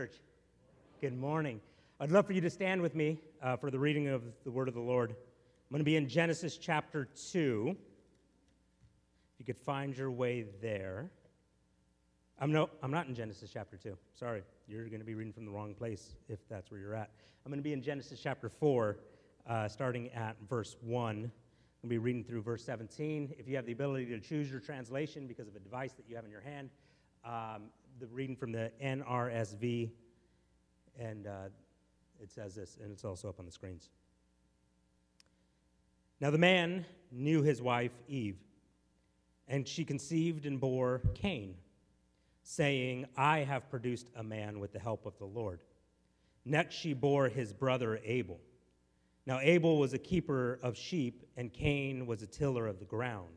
Church, good morning. I'd love for you to stand with me uh, for the reading of the Word of the Lord. I'm going to be in Genesis chapter 2. If you could find your way there. I'm, no, I'm not in Genesis chapter 2. Sorry, you're going to be reading from the wrong place if that's where you're at. I'm going to be in Genesis chapter 4, uh, starting at verse 1. I'm going to be reading through verse 17. If you have the ability to choose your translation because of a device that you have in your hand, um, the reading from the NRSV, and uh, it says this, and it's also up on the screens. Now the man knew his wife Eve, and she conceived and bore Cain, saying, I have produced a man with the help of the Lord. Next she bore his brother Abel. Now Abel was a keeper of sheep, and Cain was a tiller of the ground.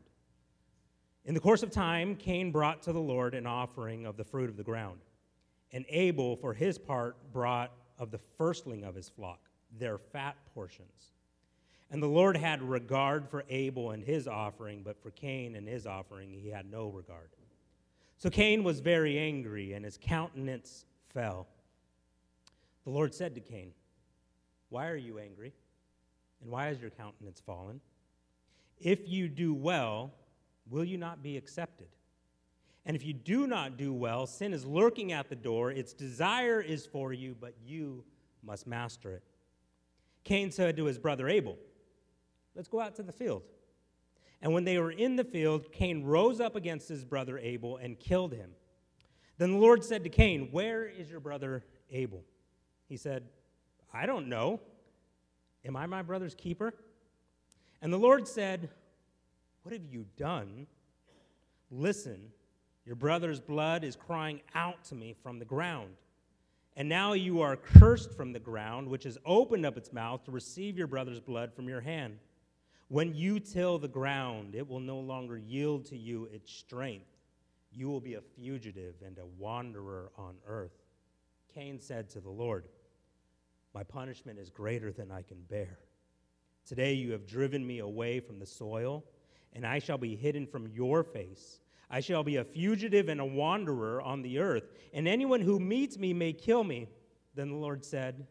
In the course of time, Cain brought to the Lord an offering of the fruit of the ground. And Abel, for his part, brought of the firstling of his flock, their fat portions. And the Lord had regard for Abel and his offering, but for Cain and his offering he had no regard. So Cain was very angry, and his countenance fell. The Lord said to Cain, Why are you angry? And why has your countenance fallen? If you do well, will you not be accepted? And if you do not do well, sin is lurking at the door. Its desire is for you, but you must master it. Cain said to his brother Abel, Let's go out to the field. And when they were in the field, Cain rose up against his brother Abel and killed him. Then the Lord said to Cain, Where is your brother Abel? He said, I don't know. Am I my brother's keeper? And the Lord said, what have you done? Listen, your brother's blood is crying out to me from the ground. And now you are cursed from the ground, which has opened up its mouth to receive your brother's blood from your hand. When you till the ground, it will no longer yield to you its strength. You will be a fugitive and a wanderer on earth. Cain said to the Lord, My punishment is greater than I can bear. Today you have driven me away from the soil and I shall be hidden from your face. I shall be a fugitive and a wanderer on the earth, and anyone who meets me may kill me. Then the Lord said,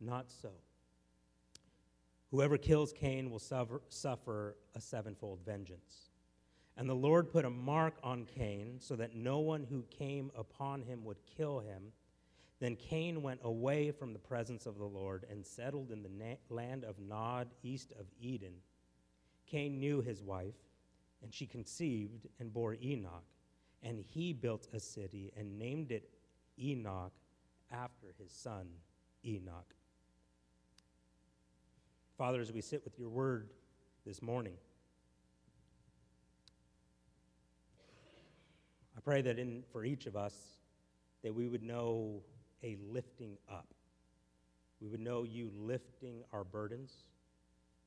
Not so. Whoever kills Cain will suffer, suffer a sevenfold vengeance. And the Lord put a mark on Cain so that no one who came upon him would kill him. Then Cain went away from the presence of the Lord and settled in the na- land of Nod, east of Eden. Cain knew his wife, and she conceived and bore Enoch. And he built a city and named it Enoch after his son Enoch. Father, as we sit with your word this morning, I pray that in, for each of us, that we would know a lifting up. We would know you lifting our burdens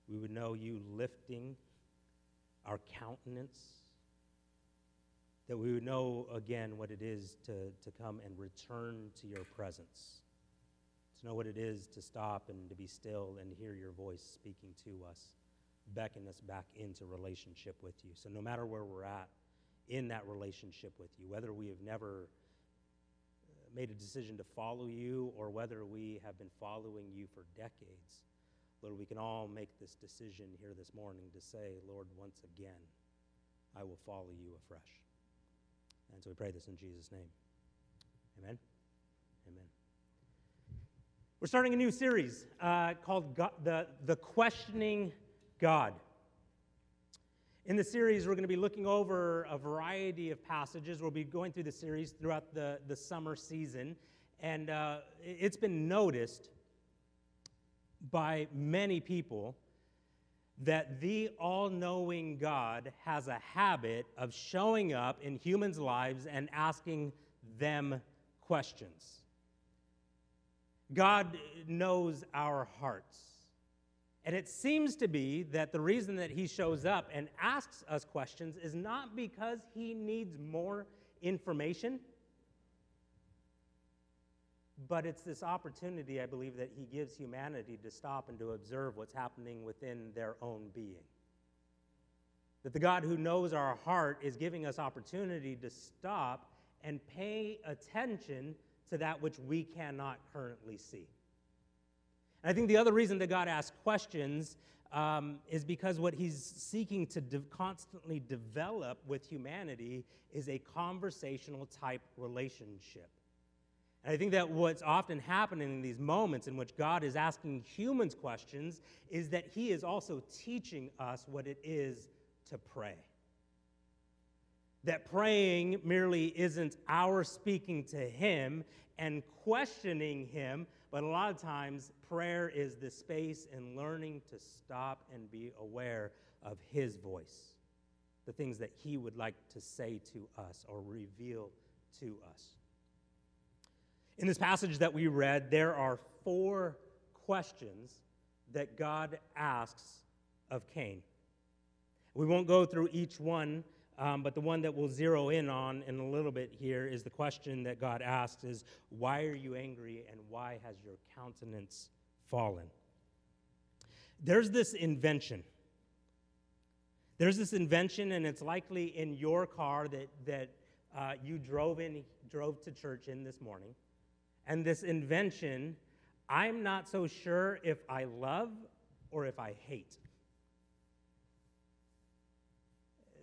we would know you lifting our countenance, that we would know again what it is to, to come and return to your presence, to know what it is to stop and to be still and hear your voice speaking to us, beckon us back into relationship with you. So, no matter where we're at in that relationship with you, whether we have never uh, made a decision to follow you or whether we have been following you for decades, Lord, we can all make this decision here this morning to say, Lord, once again, I will follow you afresh. And so we pray this in Jesus' name. Amen. Amen. We're starting a new series uh, called God, the, the Questioning God. In the series, we're going to be looking over a variety of passages. We'll be going through the series throughout the, the summer season. And uh, it's been noticed by many people that the all knowing God has a habit of showing up in humans' lives and asking them questions. God knows our hearts. And it seems to be that the reason that he shows up and asks us questions is not because he needs more information but it's this opportunity, I believe, that he gives humanity to stop and to observe what's happening within their own being. That the God who knows our heart is giving us opportunity to stop and pay attention to that which we cannot currently see. And I think the other reason that God asks questions um, is because what he's seeking to de- constantly develop with humanity is a conversational type relationship. And I think that what's often happening in these moments in which God is asking humans questions is that he is also teaching us what it is to pray. That praying merely isn't our speaking to him and questioning him, but a lot of times, prayer is the space in learning to stop and be aware of His voice, the things that He would like to say to us or reveal to us. In this passage that we read, there are four questions that God asks of Cain. We won't go through each one um, but the one that we'll zero in on in a little bit here is the question that God asks is, why are you angry and why has your countenance fallen? There's this invention. There's this invention, and it's likely in your car that, that uh, you drove in, drove to church in this morning. And this invention, I'm not so sure if I love or if I hate.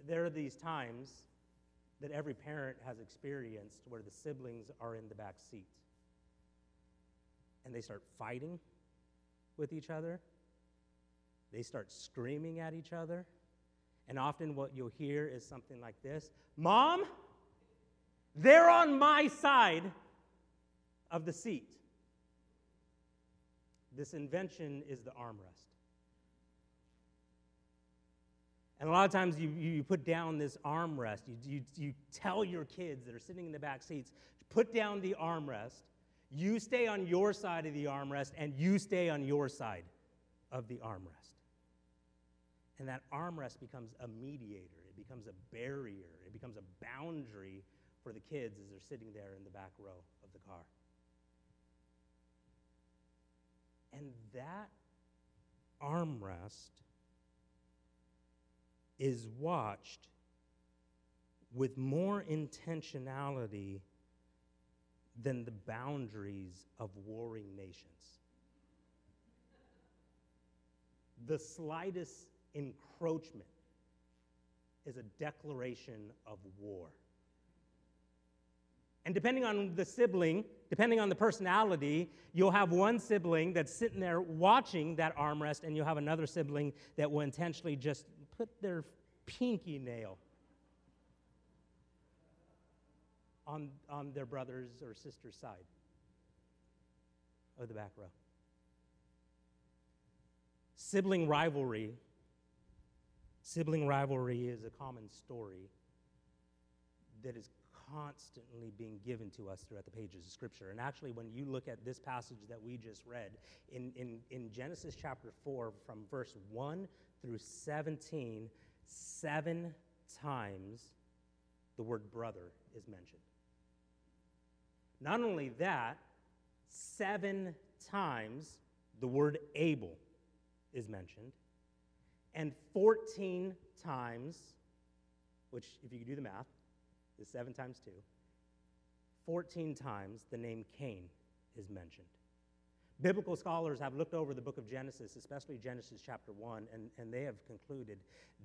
there are these times that every parent has experienced where the siblings are in the back seat and they start fighting with each other. They start screaming at each other. And often what you'll hear is something like this Mom, they're on my side of the seat. This invention is the armrest. And a lot of times you, you put down this armrest. You, you, you tell your kids that are sitting in the back seats, put down the armrest. You stay on your side of the armrest, and you stay on your side of the armrest. And that armrest becomes a mediator, it becomes a barrier, it becomes a boundary for the kids as they're sitting there in the back row of the car. And that armrest is watched with more intentionality than the boundaries of warring nations. The slightest encroachment is a declaration of war. And depending on the sibling, depending on the personality, you'll have one sibling that's sitting there watching that armrest, and you'll have another sibling that will intentionally just put their pinky nail on, on their brother's or sister's side of the back row. Sibling rivalry. Sibling rivalry is a common story that is constantly being given to us throughout the pages of Scripture. And actually, when you look at this passage that we just read, in, in, in Genesis chapter 4, from verse 1 through 17, seven times the word brother is mentioned. Not only that, seven times the word Abel is mentioned, and 14 times, which, if you do the math, is seven times two, 14 times the name Cain is mentioned. Biblical scholars have looked over the book of Genesis, especially Genesis chapter 1, and, and they have concluded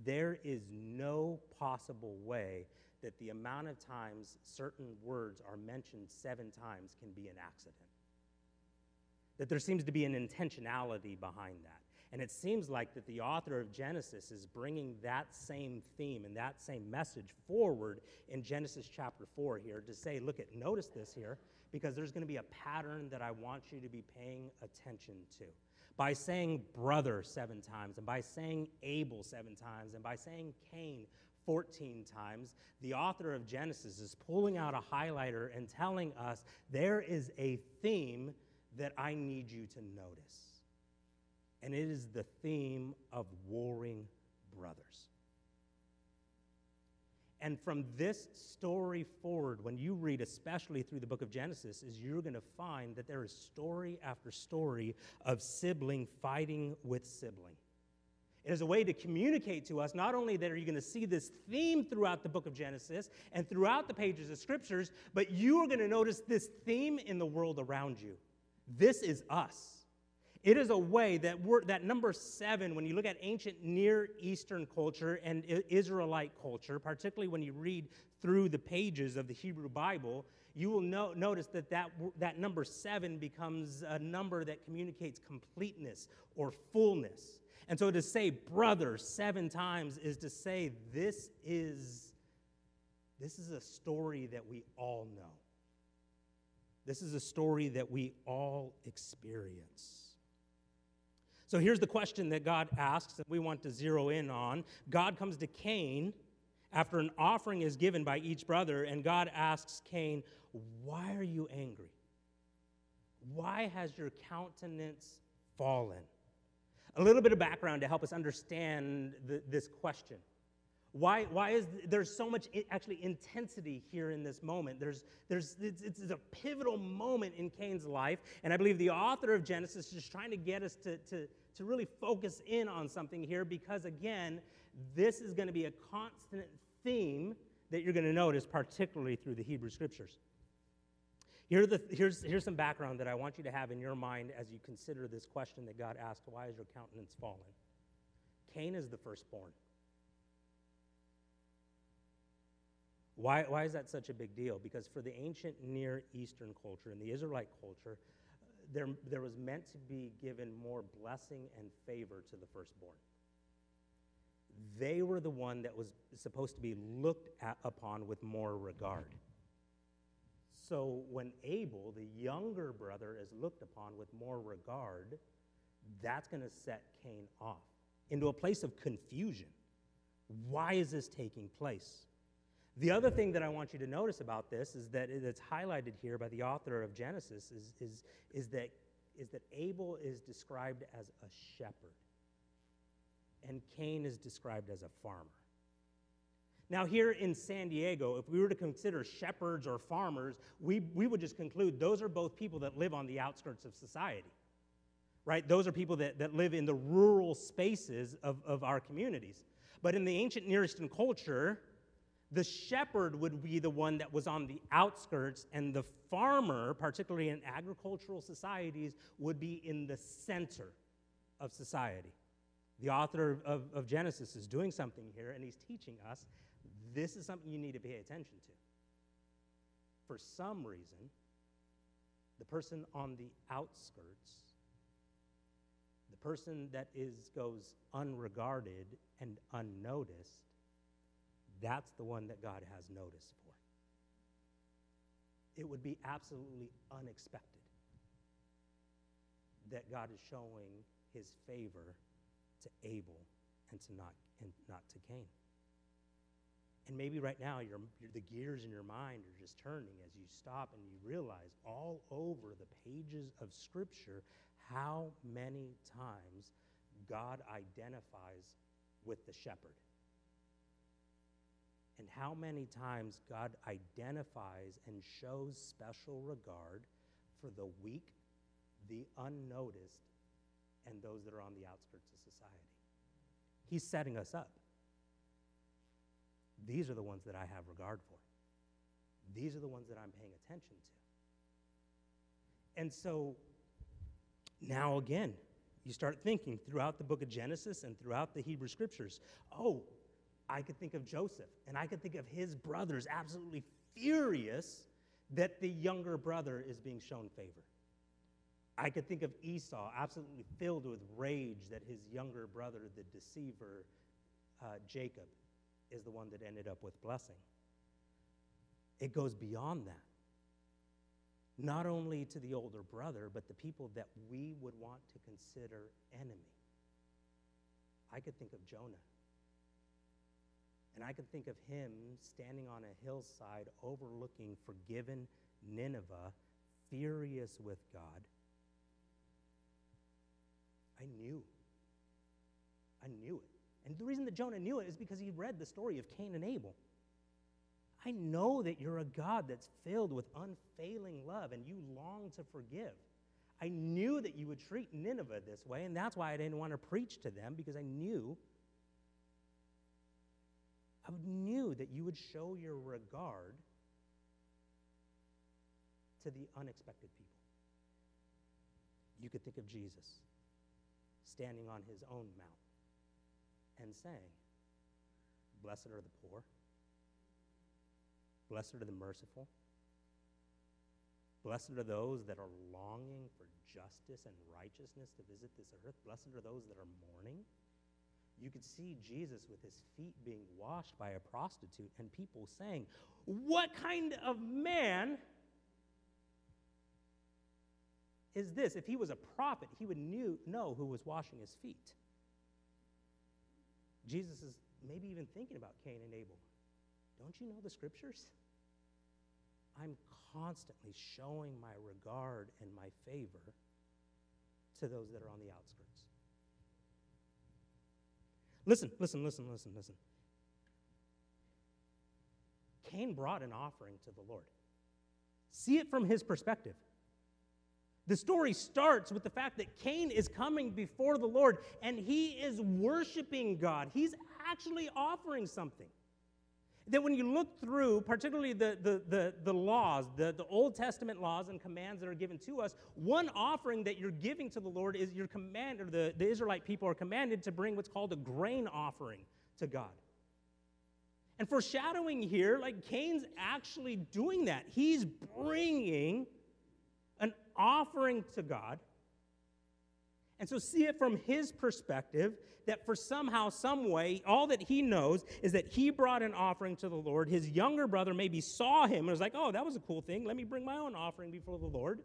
there is no possible way that the amount of times certain words are mentioned seven times can be an accident. That there seems to be an intentionality behind that. And it seems like that the author of Genesis is bringing that same theme and that same message forward in Genesis chapter 4 here to say, look at, notice this here because there's going to be a pattern that I want you to be paying attention to. By saying brother seven times, and by saying Abel seven times, and by saying Cain 14 times, the author of Genesis is pulling out a highlighter and telling us there is a theme that I need you to notice. And it is the theme of warring brothers. And from this story forward, when you read, especially through the book of Genesis, is you're going to find that there is story after story of sibling fighting with sibling. It is a way to communicate to us not only that are you going to see this theme throughout the book of Genesis and throughout the pages of scriptures, but you are going to notice this theme in the world around you. This is us. It is a way that that number seven, when you look at ancient Near Eastern culture and Israelite culture, particularly when you read through the pages of the Hebrew Bible, you will no, notice that, that that number seven becomes a number that communicates completeness or fullness. And so to say brother seven times is to say this is this is a story that we all know. This is a story that we all experience. So here's the question that God asks that we want to zero in on. God comes to Cain after an offering is given by each brother, and God asks Cain, Why are you angry? Why has your countenance fallen? A little bit of background to help us understand the, this question. Why, why is there's so much actually intensity here in this moment? There's, there's, it's, it's, a pivotal moment in Cain's life, and I believe the author of Genesis is trying to get us to, to, to really focus in on something here because, again, this is going to be a constant theme that you're going to notice, particularly through the Hebrew Scriptures. Here the, here's, here's some background that I want you to have in your mind as you consider this question that God asked Why is your countenance fallen? Cain is the firstborn. Why, why is that such a big deal? Because for the ancient Near Eastern culture and the Israelite culture, there, there was meant to be given more blessing and favor to the firstborn. They were the one that was supposed to be looked at, upon with more regard. So when Abel, the younger brother, is looked upon with more regard, that's going to set Cain off into a place of confusion. Why is this taking place? The other thing that I want you to notice about this is that it's highlighted here by the author of Genesis is, is, is, that, is that Abel is described as a shepherd and Cain is described as a farmer. Now, here in San Diego, if we were to consider shepherds or farmers, we, we would just conclude those are both people that live on the outskirts of society, right? Those are people that, that live in the rural spaces of, of our communities. But in the ancient Near Eastern culture, the shepherd would be the one that was on the outskirts, and the farmer, particularly in agricultural societies, would be in the center of society. The author of, of, Genesis is doing something here, and he's teaching us this is something you need to pay attention to. For some reason, the person on the outskirts, the person that is, goes unregarded and unnoticed, that's the one that God has notice for. It would be absolutely unexpected that God is showing his favor to Abel and to not, and not to Cain. And maybe right now you're, the gears in your mind are just turning as you stop and you realize all over the pages of Scripture how many times God identifies with the shepherd and how many times God identifies and shows special regard for the weak, the unnoticed, and those that are on the outskirts of society. He's setting us up. These are the ones that I have regard for. These are the ones that I'm paying attention to. And so now again, you start thinking throughout the book of Genesis and throughout the Hebrew scriptures oh, I could think of Joseph, and I could think of his brothers absolutely furious that the younger brother is being shown favor. I could think of Esau absolutely filled with rage that his younger brother, the deceiver, uh, Jacob, is the one that ended up with blessing. It goes beyond that. Not only to the older brother, but the people that we would want to consider enemy. I could think of Jonah. And I can think of him standing on a hillside overlooking forgiven Nineveh, furious with God. I knew. I knew it. And the reason that Jonah knew it is because he read the story of Cain and Abel. I know that you're a God that's filled with unfailing love and you long to forgive. I knew that you would treat Nineveh this way, and that's why I didn't want to preach to them because I knew I knew that you would show your regard to the unexpected people. You could think of Jesus standing on his own mount and saying, Blessed are the poor, blessed are the merciful, blessed are those that are longing for justice and righteousness to visit this earth, blessed are those that are mourning. You could see Jesus with his feet being washed by a prostitute and people saying, What kind of man is this? If he was a prophet, he would knew, know who was washing his feet. Jesus is maybe even thinking about Cain and Abel. Don't you know the scriptures? I'm constantly showing my regard and my favor to those that are on the outskirts. Listen, listen, listen, listen, listen. Cain brought an offering to the Lord. See it from his perspective. The story starts with the fact that Cain is coming before the Lord and he is worshiping God. He's actually offering something. That when you look through, particularly the, the, the, the, laws, the, the Old Testament laws and commands that are given to us, one offering that you're giving to the Lord is your command, or the, the Israelite people are commanded to bring what's called a grain offering to God. And foreshadowing here, like Cain's actually doing that. He's bringing an offering to God. And so, see it from his perspective that for somehow, some way, all that he knows is that he brought an offering to the Lord. His younger brother maybe saw him and was like, oh, that was a cool thing. Let me bring my own offering before the Lord.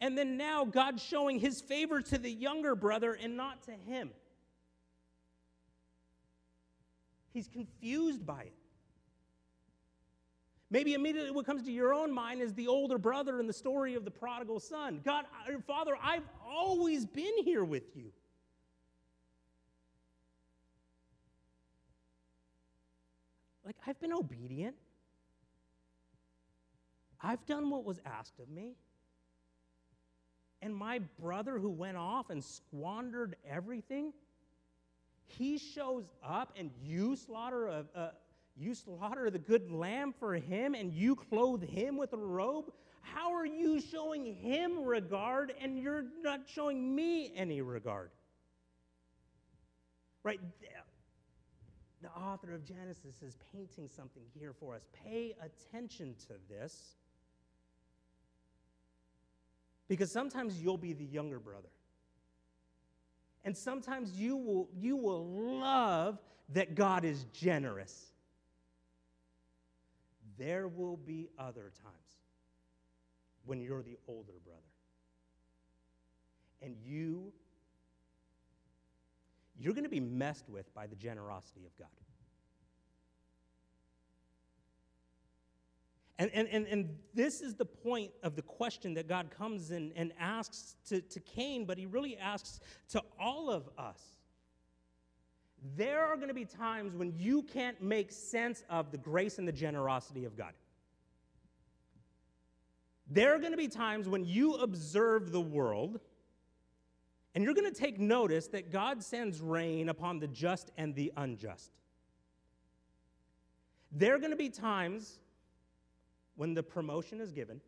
And then now God's showing his favor to the younger brother and not to him. He's confused by it. Maybe immediately what comes to your own mind is the older brother in the story of the prodigal son. God, Father, I've always been here with you. Like, I've been obedient. I've done what was asked of me. And my brother who went off and squandered everything, he shows up and you slaughter a, a, you slaughter the good lamb for him and you clothe him with a robe? How are you showing him regard and you're not showing me any regard? Right? The author of Genesis is painting something here for us. Pay attention to this because sometimes you'll be the younger brother. And sometimes you will, you will love that God is generous there will be other times when you're the older brother. And you you're going to be messed with by the generosity of God. And, and, and, and this is the point of the question that God comes in and asks to, to Cain, but he really asks to all of us. There are going to be times when you can't make sense of the grace and the generosity of God. There are going to be times when you observe the world and you're going to take notice that God sends rain upon the just and the unjust. There are going to be times when the promotion is given,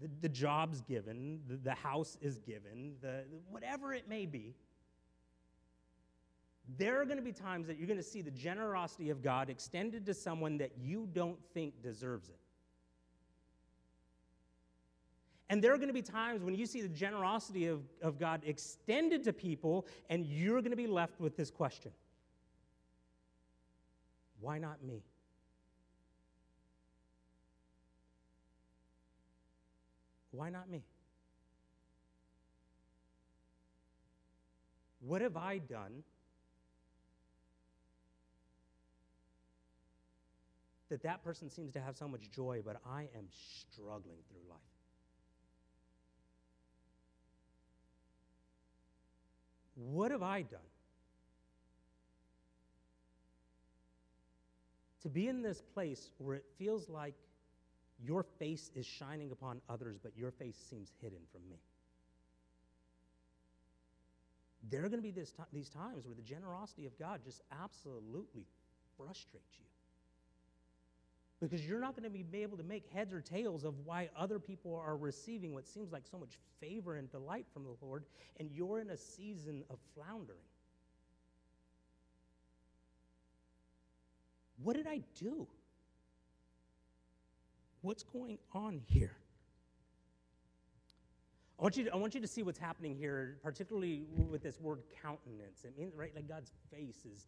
the, the job's given, the, the house is given, the, whatever it may be there are going to be times that you're going to see the generosity of God extended to someone that you don't think deserves it. And there are going to be times when you see the generosity of, of God extended to people, and you're going to be left with this question Why not me? Why not me? What have I done that that person seems to have so much joy, but I am struggling through life. What have I done to be in this place where it feels like Your face is shining upon others, but your face seems hidden from me. There are going to be this these times where the generosity of God just absolutely frustrates you. Because you're not going to be able to make heads or tails of why other people are receiving what seems like so much favor and delight from the Lord, and you're in a season of floundering. What did I do? What's going on here? I want, you to, I want you to see what's happening here, particularly with this word countenance. It means, right, like God's face is,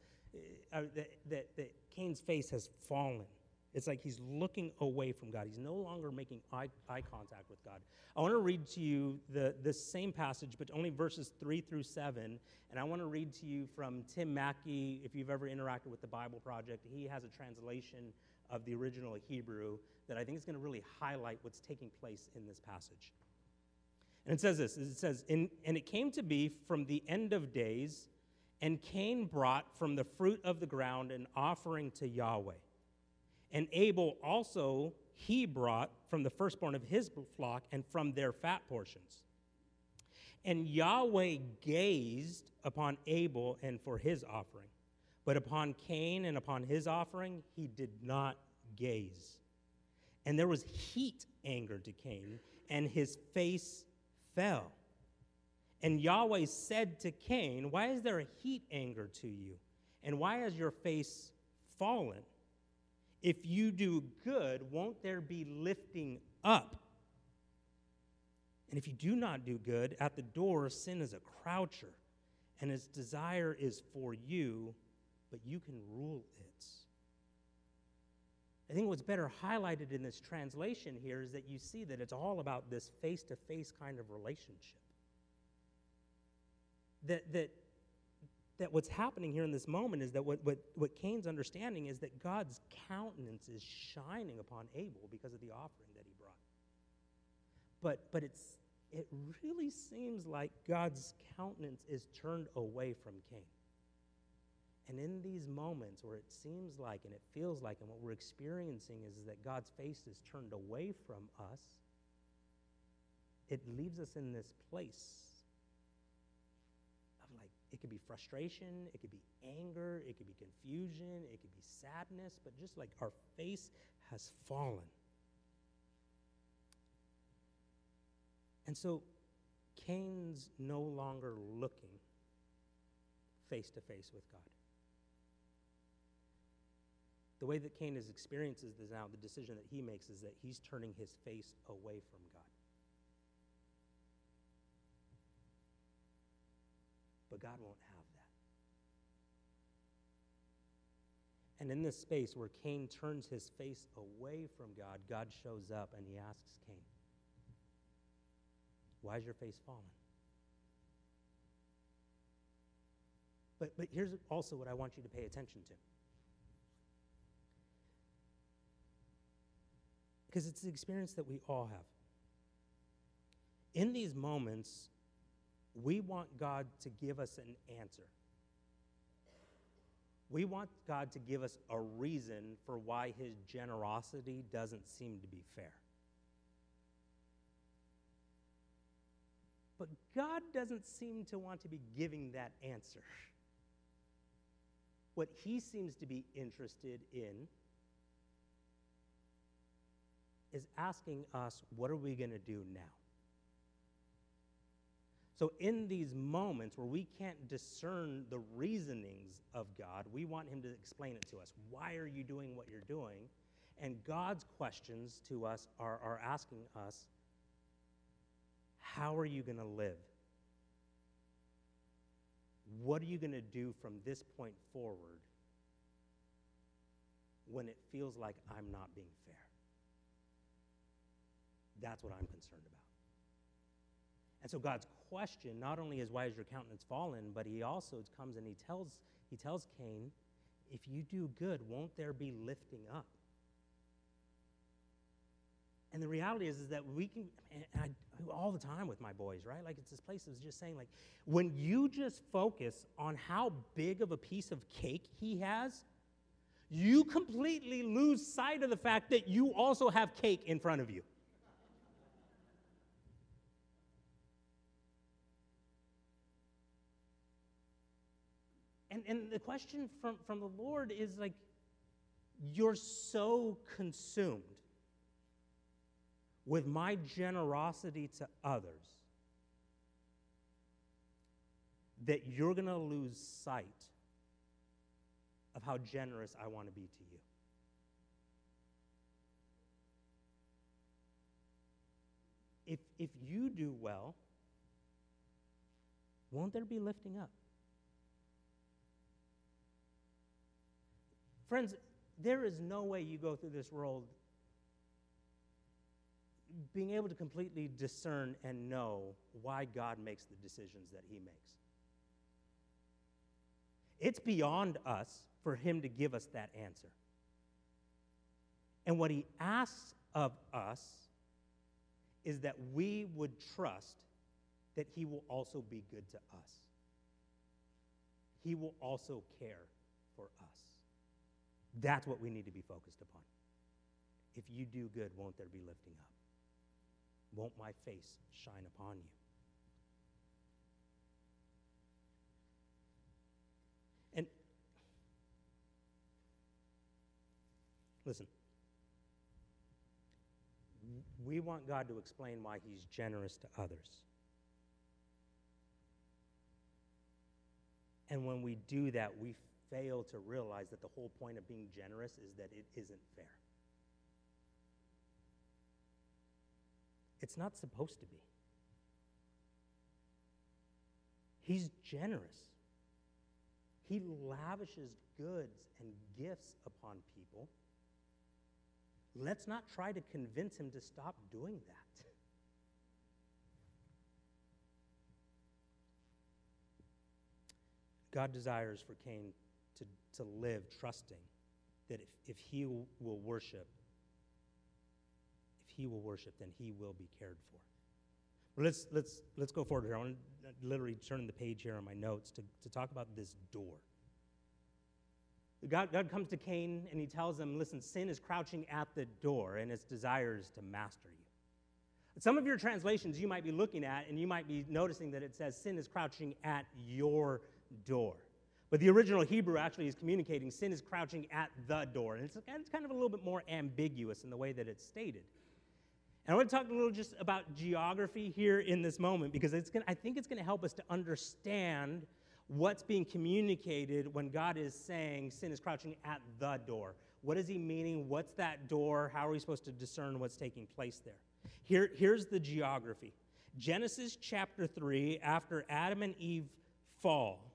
uh, that, that, that Cain's face has fallen. It's like he's looking away from God. He's no longer making eye, eye contact with God. I want to read to you the, the same passage, but only verses 3 through 7. And I want to read to you from Tim Mackie. If you've ever interacted with the Bible Project, he has a translation of the original Hebrew that I think is going to really highlight what's taking place in this passage. And it says this it says, And it came to be from the end of days, and Cain brought from the fruit of the ground an offering to Yahweh. And Abel also he brought from the firstborn of his flock and from their fat portions. And Yahweh gazed upon Abel and for his offering, but upon Cain and upon his offering he did not gaze. And there was heat anger to Cain, and his face fell. And Yahweh said to Cain, Why is there a heat anger to you? And why has your face fallen? If you do good, won't there be lifting up? And if you do not do good, at the door sin is a croucher, and its desire is for you, but you can rule it. I think what's better highlighted in this translation here is that you see that it's all about this face to face kind of relationship. That, that, that what's happening here in this moment is that what, what, what Cain's understanding is that God's countenance is shining upon Abel because of the offering that he brought. But, but it's, it really seems like God's countenance is turned away from Cain. And in these moments where it seems like and it feels like, and what we're experiencing is, is that God's face is turned away from us, it leaves us in this place it could be frustration, it could be anger, it could be confusion, it could be sadness, but just like our face has fallen. And so Cain's no longer looking face to face with God the way that Cain is experiences this now, the decision that he makes is that he's turning his face away from God. But God won't have that. And in this space where Cain turns his face away from God, God shows up and he asks Cain, Why is your face fallen? But, but here's also what I want you to pay attention to. because it's the experience that we all have. In these moments, we want God to give us an answer. We want God to give us a reason for why his generosity doesn't seem to be fair. But God doesn't seem to want to be giving that answer. What he seems to be interested in is asking us, what are we going to do now? So, in these moments where we can't discern the reasonings of God, we want Him to explain it to us. Why are you doing what you're doing? And God's questions to us are, are asking us, how are you going to live? What are you going to do from this point forward when it feels like I'm not being fair? That's what I'm concerned about. And so God's question not only is why is your countenance fallen, but he also comes and he tells he tells Cain, if you do good, won't there be lifting up? And the reality is, is that we can, I all the time with my boys, right? Like it's this place that's just saying, like, when you just focus on how big of a piece of cake he has, you completely lose sight of the fact that you also have cake in front of you. And, the question from, from the Lord is like, you're so consumed with my generosity to others that you're going to lose sight of how generous I want to be to you. If, if you do well, won't there be lifting up? Friends, there is no way you go through this world being able to completely discern and know why God makes the decisions that He makes. It's beyond us for Him to give us that answer. And what He asks of us is that we would trust that He will also be good to us. He will also care for us. That's what we need to be focused upon. If you do good, won't there be lifting up? Won't my face shine upon you? And listen, we want God to explain why He's generous to others. And when we do that, we fail to realize that the whole point of being generous is that it isn't fair. It's not supposed to be. He's generous. He lavishes goods and gifts upon people. Let's not try to convince him to stop doing that. God desires for Cain to, live trusting that if, if he will worship, if he will worship, then he will be cared for. Well, let's, let's, let's go forward here. I want to uh, literally turn the page here on my notes to, to talk about this door. God, God comes to Cain and he tells him, listen, sin is crouching at the door and its desires to master you. Some of your translations you might be looking at and you might be noticing that it says sin is crouching at your door. But the original Hebrew actually is communicating sin is crouching at the door. And it's, kind of a little bit more ambiguous in the way that it's stated. And I want to talk a little just about geography here in this moment because it's gonna, I think it's going to help us to understand what's being communicated when God is saying sin is crouching at the door. What is he meaning? What's that door? How are we supposed to discern what's taking place there? Here, here's the geography Genesis chapter 3, after Adam and Eve fall,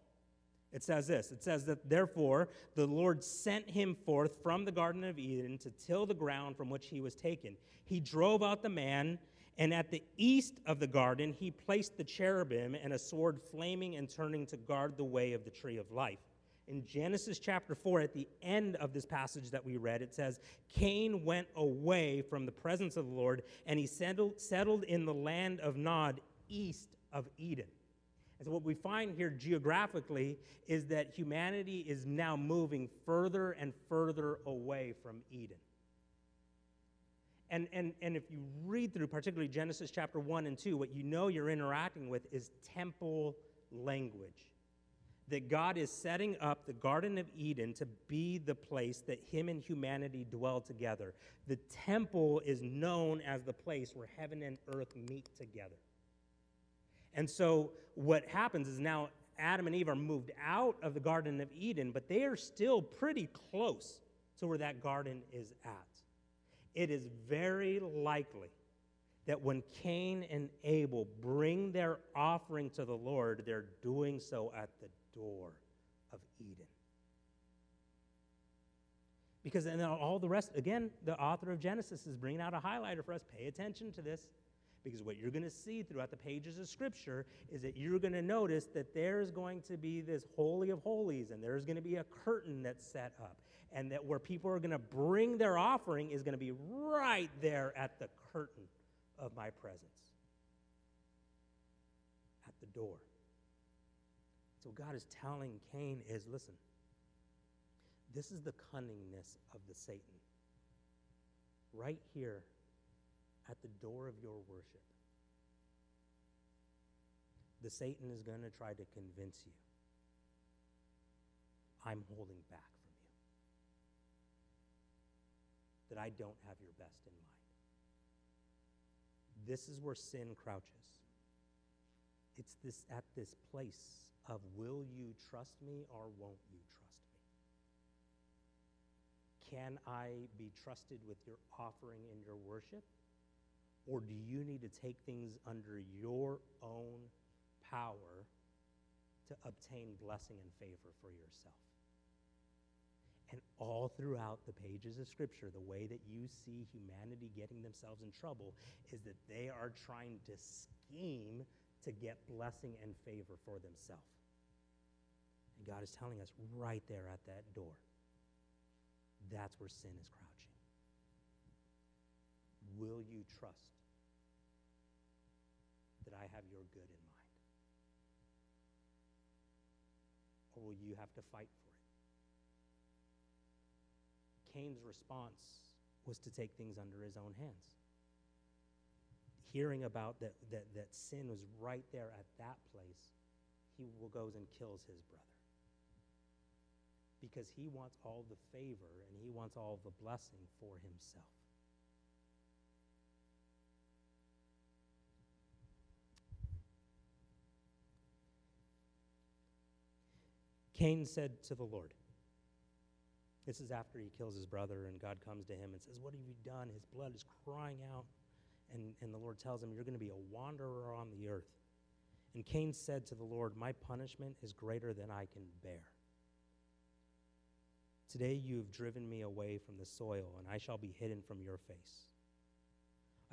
it says this it says that therefore the Lord sent him forth from the Garden of Eden to till the ground from which he was taken. He drove out the man, and at the east of the garden he placed the cherubim and a sword flaming and turning to guard the way of the tree of life. In Genesis chapter 4, at the end of this passage that we read, it says, Cain went away from the presence of the Lord, and he settled, settled in the land of Nod, east of Eden. And so, what we find here geographically is that humanity is now moving further and further away from Eden. And, and, and if you read through, particularly Genesis chapter 1 and 2, what you know you're interacting with is temple language. That God is setting up the Garden of Eden to be the place that Him and humanity dwell together. The temple is known as the place where heaven and earth meet together. And so what happens is now Adam and Eve are moved out of the Garden of Eden, but they are still pretty close to where that garden is at. It is very likely that when Cain and Abel bring their offering to the Lord, they're doing so at the door of Eden. Because then all the rest, again, the author of Genesis is bringing out a highlighter for us. Pay attention to this. Because what you're going to see throughout the pages of Scripture is that you're going to notice that there's going to be this Holy of Holies, and there's going to be a curtain that's set up, and that where people are going to bring their offering is going to be right there at the curtain of my presence, at the door. So God is telling Cain is listen, This is the cunningness of the Satan. Right here at the door of your worship, the Satan is going to try to convince you I'm holding back from you, that I don't have your best in mind. This is where sin crouches. It's this at this place of will you trust me or won't you trust me? Can I be trusted with your offering in your worship? Or do you need to take things under your own power to obtain blessing and favor for yourself? And all throughout the pages of Scripture, the way that you see humanity getting themselves in trouble is that they are trying to scheme to get blessing and favor for themselves. And God is telling us right there at that door that's where sin is crouching. Will you trust I have your good in mind? Or will you have to fight for it? Cain's response was to take things under his own hands. Hearing about that, that, that sin was right there at that place, he goes and kills his brother. Because he wants all the favor and he wants all the blessing for himself. Cain said to the Lord, this is after he kills his brother, and God comes to him and says, What have you done? His blood is crying out. And, and the Lord tells him, You're going to be a wanderer on the earth. And Cain said to the Lord, My punishment is greater than I can bear. Today you have driven me away from the soil, and I shall be hidden from your face.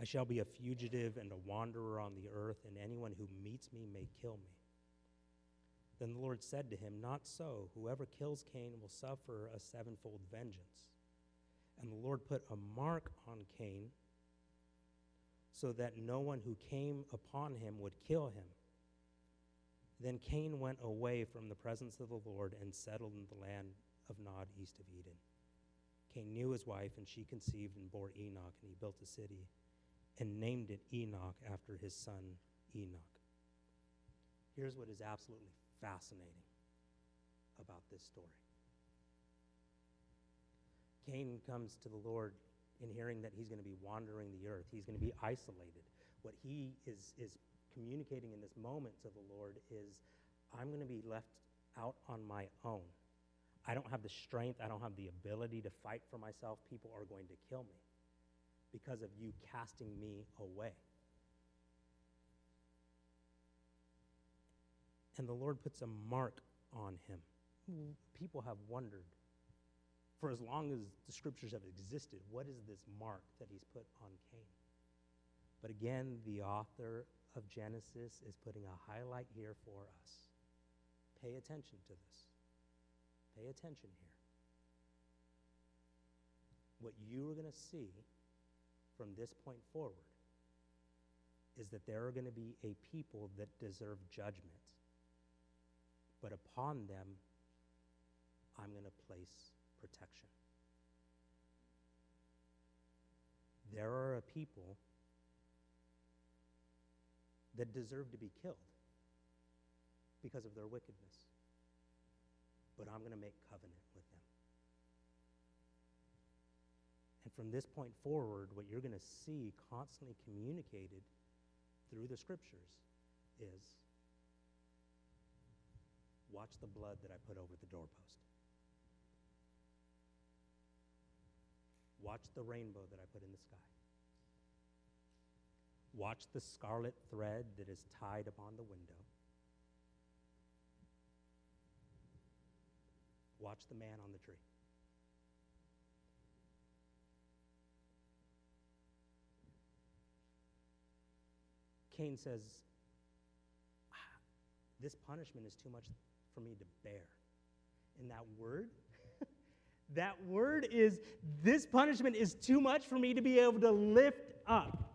I shall be a fugitive and a wanderer on the earth, and anyone who meets me may kill me. Then the Lord said to him, Not so. Whoever kills Cain will suffer a sevenfold vengeance. And the Lord put a mark on Cain so that no one who came upon him would kill him. Then Cain went away from the presence of the Lord and settled in the land of Nod, east of Eden. Cain knew his wife, and she conceived and bore Enoch, and he built a city and named it Enoch after his son Enoch. Here's what is absolutely fascinating about this story. Cain comes to the Lord in hearing that he's going to be wandering the earth, he's going to be isolated. What he is, is communicating in this moment to the Lord is, I'm going to be left out on my own. I don't have the strength, I don't have the ability to fight for myself. People are going to kill me because of you casting me away. And the Lord puts a mark on him. Mm. People have wondered for as long as the scriptures have existed, what is this mark that he's put on Cain? But again, the author of Genesis is putting a highlight here for us. Pay attention to this. Pay attention here. What you are going to see from this point forward is that there are going to be a people that deserve judgment but upon them I'm going to place protection. There are a people that deserve to be killed because of their wickedness, but I'm going to make covenant with them. And from this point forward, what you're going to see constantly communicated through the scriptures is Watch the blood that I put over the doorpost. Watch the rainbow that I put in the sky. Watch the scarlet thread that is tied upon the window. Watch the man on the tree. Cain says, ah, This punishment is too much for me to bear. And that word, that word is this punishment is too much for me to be able to lift up.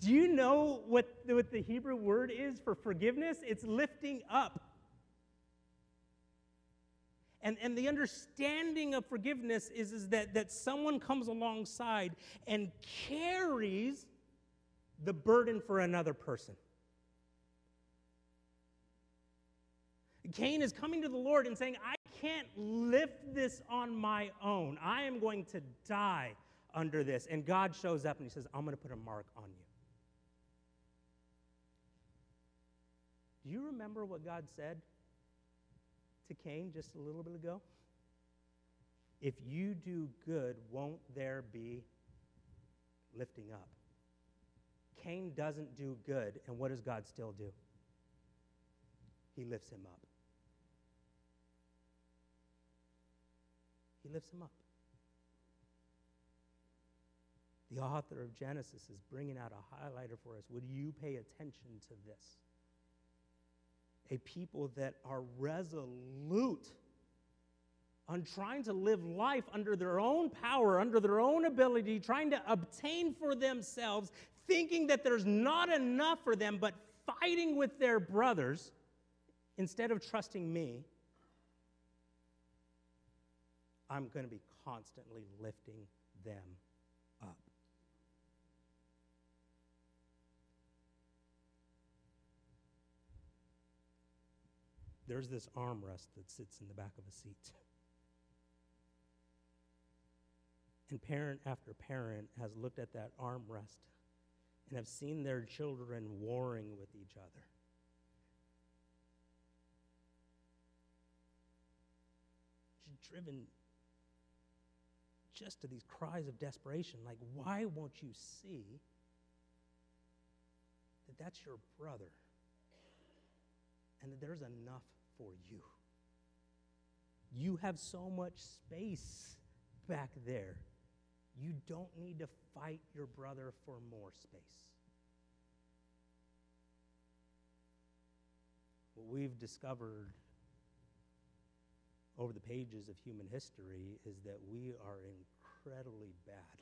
Do you know what, what the Hebrew word is for forgiveness? It's lifting up. And, and the understanding of forgiveness is, is that, that someone comes alongside and carries the burden for another person. Cain is coming to the Lord and saying, I can't lift this on my own. I am going to die under this. And God shows up and he says, I'm going to put a mark on you. Do you remember what God said to Cain just a little bit ago? If you do good, won't there be lifting up? Cain doesn't do good, and what does God still do? He lifts him up. Lifts him up. The author of Genesis is bringing out a highlighter for us. Would you pay attention to this? A people that are resolute on trying to live life under their own power, under their own ability, trying to obtain for themselves, thinking that there's not enough for them, but fighting with their brothers instead of trusting me I'm going to be constantly lifting them up. There's this armrest that sits in the back of a seat. And parent after parent has looked at that armrest and have seen their children warring with each other. Driven just to these cries of desperation like, why won't you see that that's your brother and that there's enough for you? You have so much space back there. You don't need to fight your brother for more space. What we've discovered over the pages of human history is that we are incredibly bad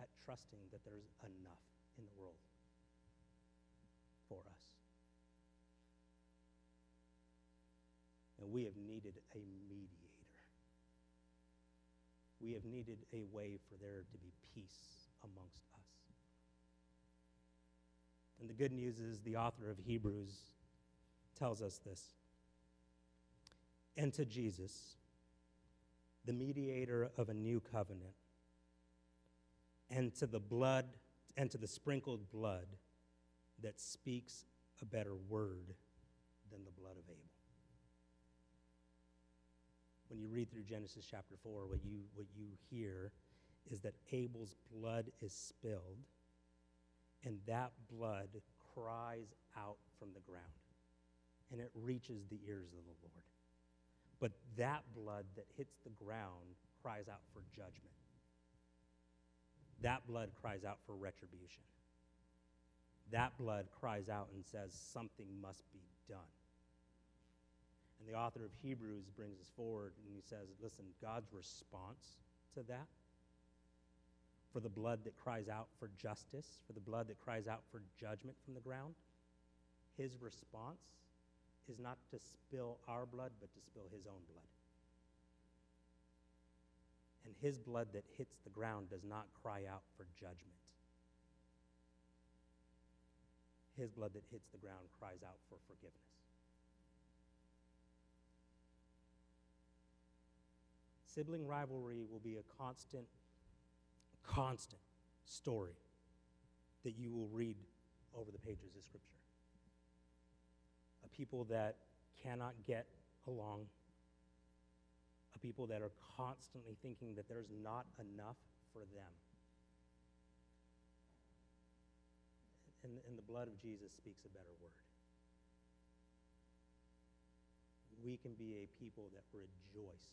at trusting that there's enough in the world for us. And we have needed a mediator. We have needed a way for there to be peace amongst us. And the good news is the author of Hebrews tells us this and to Jesus, the mediator of a new covenant, and to the blood and to the sprinkled blood that speaks a better word than the blood of Abel. When you read through Genesis chapter 4, what you, what you hear is that Abel's blood is spilled, and that blood cries out from the ground, and it reaches the ears of the Lord. But that blood that hits the ground cries out for judgment. That blood cries out for retribution. That blood cries out and says, something must be done. And the author of Hebrews brings us forward and he says, listen, God's response to that, for the blood that cries out for justice, for the blood that cries out for judgment from the ground, his response is not to spill our blood, but to spill his own blood. And his blood that hits the ground does not cry out for judgment. His blood that hits the ground cries out for forgiveness. Sibling rivalry will be a constant, constant story that you will read over the pages of Scripture people that cannot get along, a people that are constantly thinking that there's not enough for them. And, and the blood of Jesus speaks a better word. We can be a people that rejoice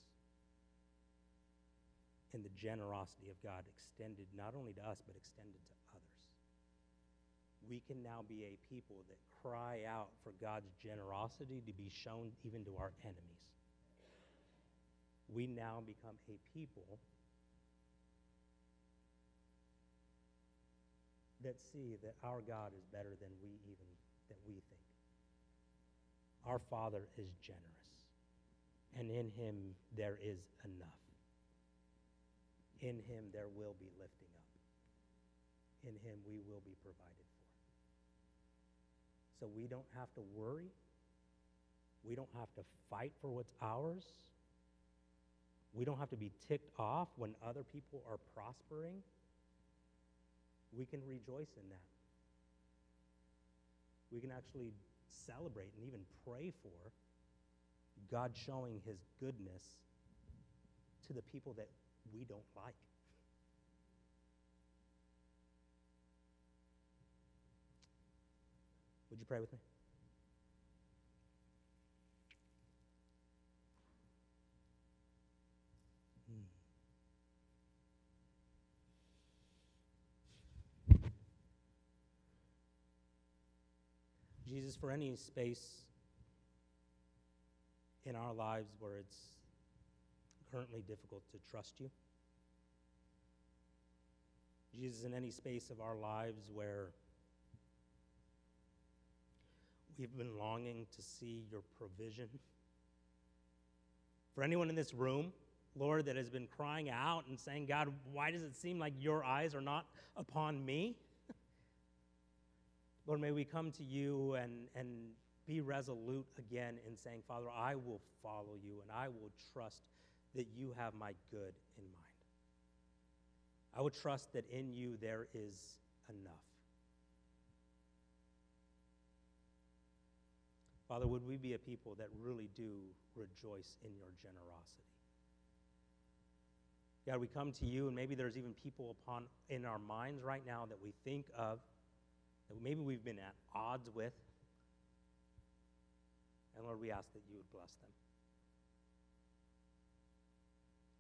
in the generosity of God extended not only to us, but extended to. We can now be a people that cry out for God's generosity to be shown even to our enemies. We now become a people that see that our God is better than we even than we think. Our Father is generous. And in him there is enough. In him there will be lifting up. In him we will be provided. So we don't have to worry. We don't have to fight for what's ours. We don't have to be ticked off when other people are prospering. We can rejoice in that. We can actually celebrate and even pray for God showing his goodness to the people that we don't like. Would you pray with me? Hmm. Jesus, for any space in our lives where it's currently difficult to trust you, Jesus, in any space of our lives where we've been longing to see your provision, for anyone in this room, Lord, that has been crying out and saying, God, why does it seem like your eyes are not upon me? Lord, may we come to you and, and be resolute again in saying, Father, I will follow you and I will trust that you have my good in mind. I will trust that in you there is enough. Father, would we be a people that really do rejoice in your generosity? God, we come to you, and maybe there's even people upon in our minds right now that we think of that maybe we've been at odds with. And Lord, we ask that you would bless them.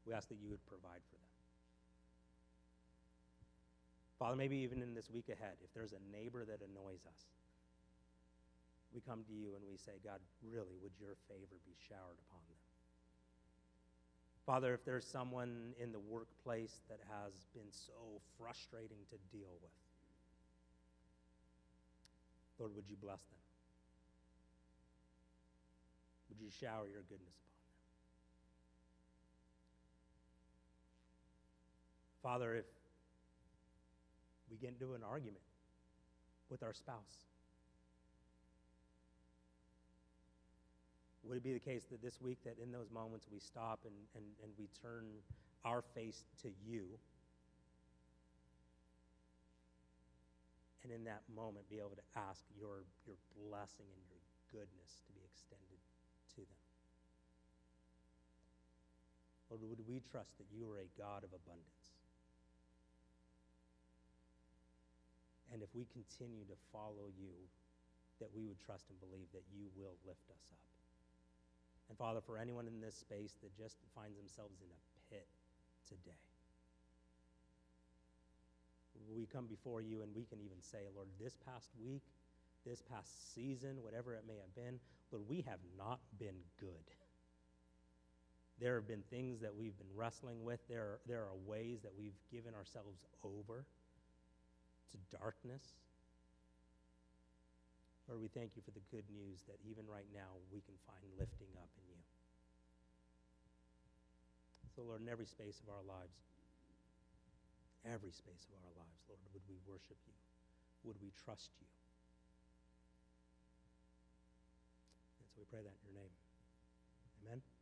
We ask that you would provide for them. Father, maybe even in this week ahead, if there's a neighbor that annoys us, we come to you and we say, God, really, would your favor be showered upon them? Father, if there's someone in the workplace that has been so frustrating to deal with, Lord, would you bless them? Would you shower your goodness upon them? Father, if we get into an argument with our spouse, would it be the case that this week that in those moments we stop and, and, and we turn our face to you and in that moment be able to ask your, your blessing and your goodness to be extended to them. Lord, would we trust that you are a God of abundance? And if we continue to follow you, that we would trust and believe that you will lift us up. And Father, for anyone in this space that just finds themselves in a pit today, we come before you and we can even say, Lord, this past week, this past season, whatever it may have been, Lord, we have not been good. There have been things that we've been wrestling with. There are, there are ways that we've given ourselves over to darkness. Lord, we thank you for the good news that even right now we can find lifting up in you. So, Lord, in every space of our lives, every space of our lives, Lord, would we worship you? Would we trust you? And so we pray that in your name. Amen.